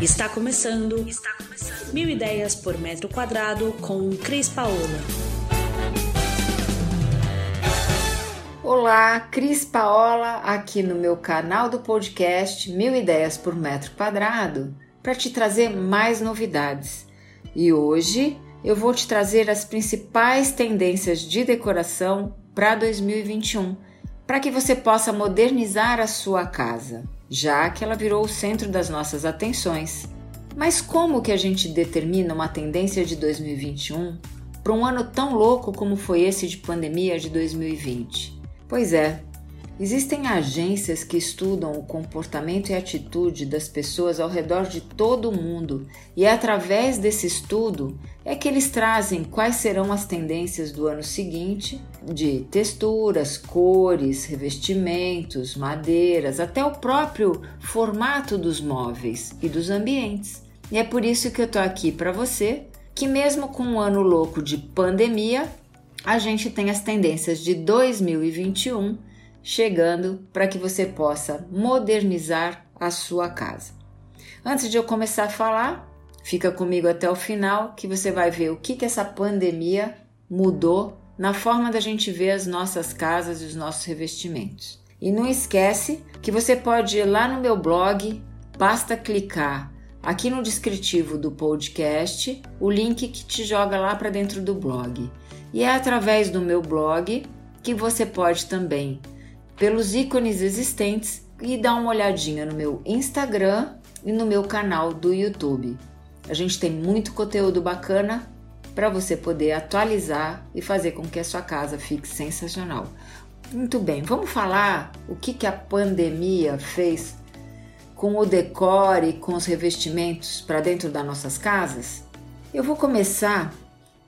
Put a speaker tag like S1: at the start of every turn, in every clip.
S1: Está começando. Está começando. Mil ideias por metro quadrado com Cris Paola.
S2: Olá, Cris Paola, aqui no meu canal do podcast Mil Ideias por Metro Quadrado, para te trazer mais novidades. E hoje eu vou te trazer as principais tendências de decoração para 2021, para que você possa modernizar a sua casa já que ela virou o centro das nossas atenções. Mas como que a gente determina uma tendência de 2021 para um ano tão louco como foi esse de pandemia de 2020? Pois é, Existem agências que estudam o comportamento e atitude das pessoas ao redor de todo o mundo e é através desse estudo é que eles trazem quais serão as tendências do ano seguinte de texturas, cores, revestimentos, madeiras, até o próprio formato dos móveis e dos ambientes. E é por isso que eu tô aqui para você, que mesmo com um ano louco de pandemia, a gente tem as tendências de 2021 chegando para que você possa modernizar a sua casa. Antes de eu começar a falar, fica comigo até o final que você vai ver o que, que essa pandemia mudou na forma da gente ver as nossas casas e os nossos revestimentos. E não esquece que você pode ir lá no meu blog, basta clicar aqui no descritivo do podcast, o link que te joga lá para dentro do blog. E é através do meu blog que você pode também pelos ícones existentes e dá uma olhadinha no meu Instagram e no meu canal do YouTube. A gente tem muito conteúdo bacana para você poder atualizar e fazer com que a sua casa fique sensacional. Muito bem, vamos falar o que, que a pandemia fez com o decore, com os revestimentos para dentro das nossas casas? Eu vou começar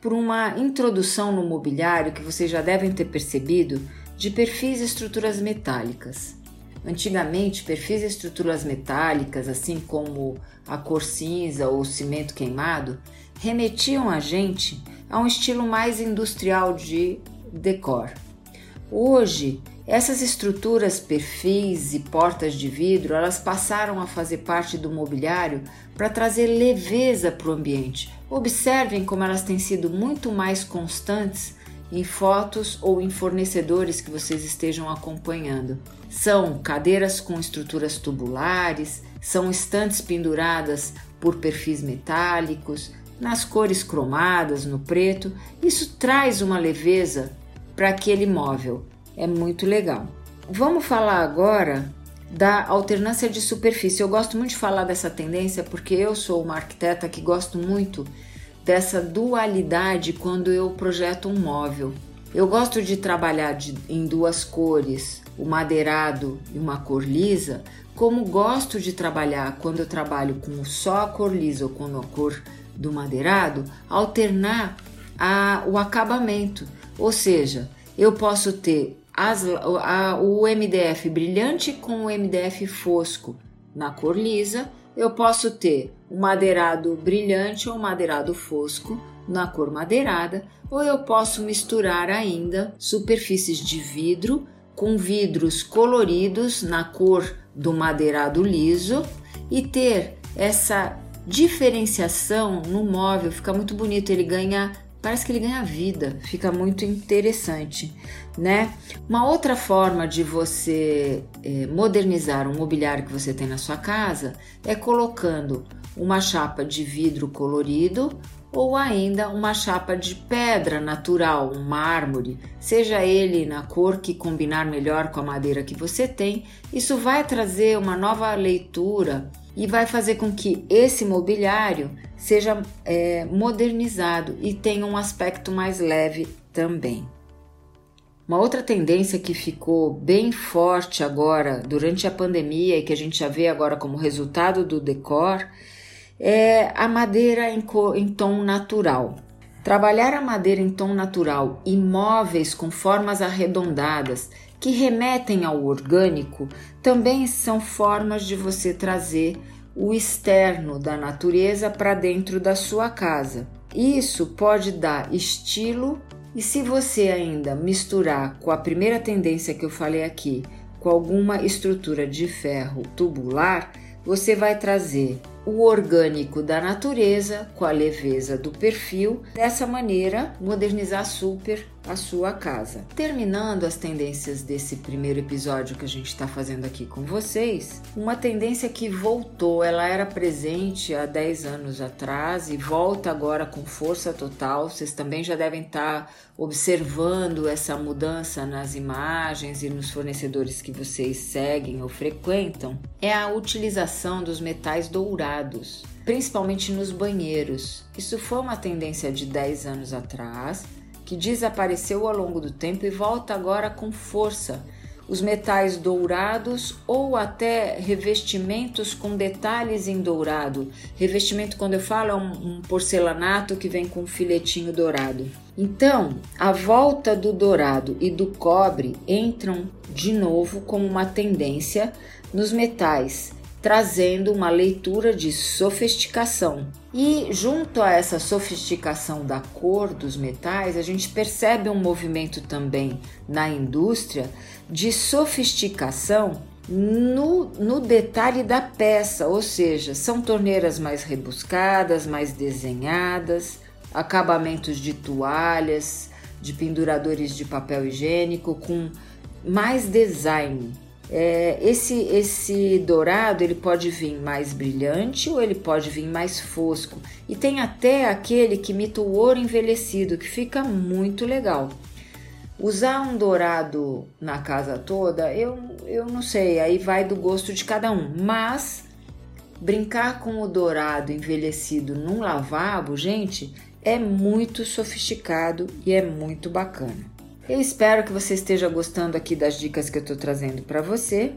S2: por uma introdução no mobiliário que vocês já devem ter percebido de perfis e estruturas metálicas. Antigamente, perfis e estruturas metálicas, assim como a cor cinza ou cimento queimado, remetiam a gente a um estilo mais industrial de decor. Hoje, essas estruturas, perfis e portas de vidro, elas passaram a fazer parte do mobiliário para trazer leveza para o ambiente. Observem como elas têm sido muito mais constantes em fotos ou em fornecedores que vocês estejam acompanhando. São cadeiras com estruturas tubulares, são estantes penduradas por perfis metálicos, nas cores cromadas, no preto. Isso traz uma leveza para aquele móvel. É muito legal. Vamos falar agora da alternância de superfície. Eu gosto muito de falar dessa tendência porque eu sou uma arquiteta que gosto muito dessa dualidade quando eu projeto um móvel. Eu gosto de trabalhar de, em duas cores, o madeirado e uma cor lisa, como gosto de trabalhar quando eu trabalho com só a cor lisa ou com a cor do madeirado, alternar a, o acabamento. Ou seja, eu posso ter as, a, o MDF brilhante com o MDF fosco na cor lisa eu posso ter um madeirado brilhante ou um madeirado fosco na cor madeirada, ou eu posso misturar ainda superfícies de vidro com vidros coloridos na cor do madeirado liso e ter essa diferenciação no móvel, fica muito bonito, ele ganha parece que ele ganha vida, fica muito interessante, né? Uma outra forma de você é, modernizar um mobiliário que você tem na sua casa é colocando uma chapa de vidro colorido ou ainda uma chapa de pedra natural, um mármore, seja ele na cor que combinar melhor com a madeira que você tem, isso vai trazer uma nova leitura e vai fazer com que esse mobiliário seja é, modernizado e tenha um aspecto mais leve também. Uma outra tendência que ficou bem forte agora durante a pandemia e que a gente já vê agora como resultado do decor é a madeira em, em tom natural. Trabalhar a madeira em tom natural e móveis com formas arredondadas que remetem ao orgânico também são formas de você trazer o externo da natureza para dentro da sua casa. Isso pode dar estilo e se você ainda misturar com a primeira tendência que eu falei aqui, com alguma estrutura de ferro tubular, você vai trazer o orgânico da natureza com a leveza do perfil. Dessa maneira, modernizar super a sua casa. Terminando as tendências desse primeiro episódio que a gente está fazendo aqui com vocês, uma tendência que voltou, ela era presente há 10 anos atrás e volta agora com força total. Vocês também já devem estar tá observando essa mudança nas imagens e nos fornecedores que vocês seguem ou frequentam. É a utilização dos metais dourados principalmente nos banheiros. Isso foi uma tendência de 10 anos atrás que desapareceu ao longo do tempo e volta agora com força. Os metais dourados ou até revestimentos com detalhes em dourado. Revestimento, quando eu falo, é um, porcelanato que vem com um filetinho dourado. Então, a volta do dourado e do cobre entram de novo como uma tendência nos metais trazendo uma leitura de sofisticação. E junto a essa sofisticação da cor dos metais, a gente percebe um movimento também na indústria de sofisticação no, no detalhe da peça, ou seja, são torneiras mais rebuscadas, mais desenhadas, acabamentos de toalhas, de penduradores de papel higiênico com mais design. É, esse, esse dourado ele pode vir mais brilhante ou ele pode vir mais fosco. E tem até aquele que imita o ouro envelhecido, que fica muito legal. Usar um dourado na casa toda, eu, eu não sei, aí vai do gosto de cada um. Mas brincar com o dourado envelhecido num lavabo, gente, é muito sofisticado e é muito bacana. Eu espero que você esteja gostando aqui das dicas que eu estou trazendo para você.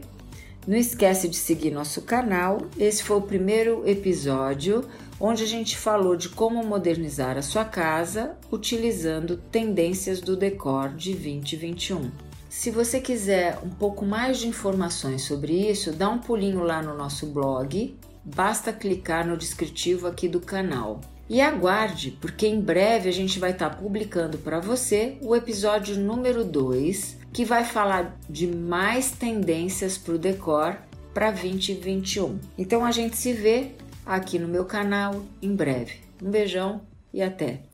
S2: Não esquece de seguir nosso canal. Esse foi o primeiro episódio onde a gente falou de como modernizar a sua casa utilizando tendências do decor de 2021. Se você quiser um pouco mais de informações sobre isso, dá um pulinho lá no nosso blog. Basta clicar no descritivo aqui do canal. E aguarde, porque em breve a gente vai estar tá publicando para você o episódio número 2, que vai falar de mais tendências para o decor para 2021. Então a gente se vê aqui no meu canal em breve. Um beijão e até!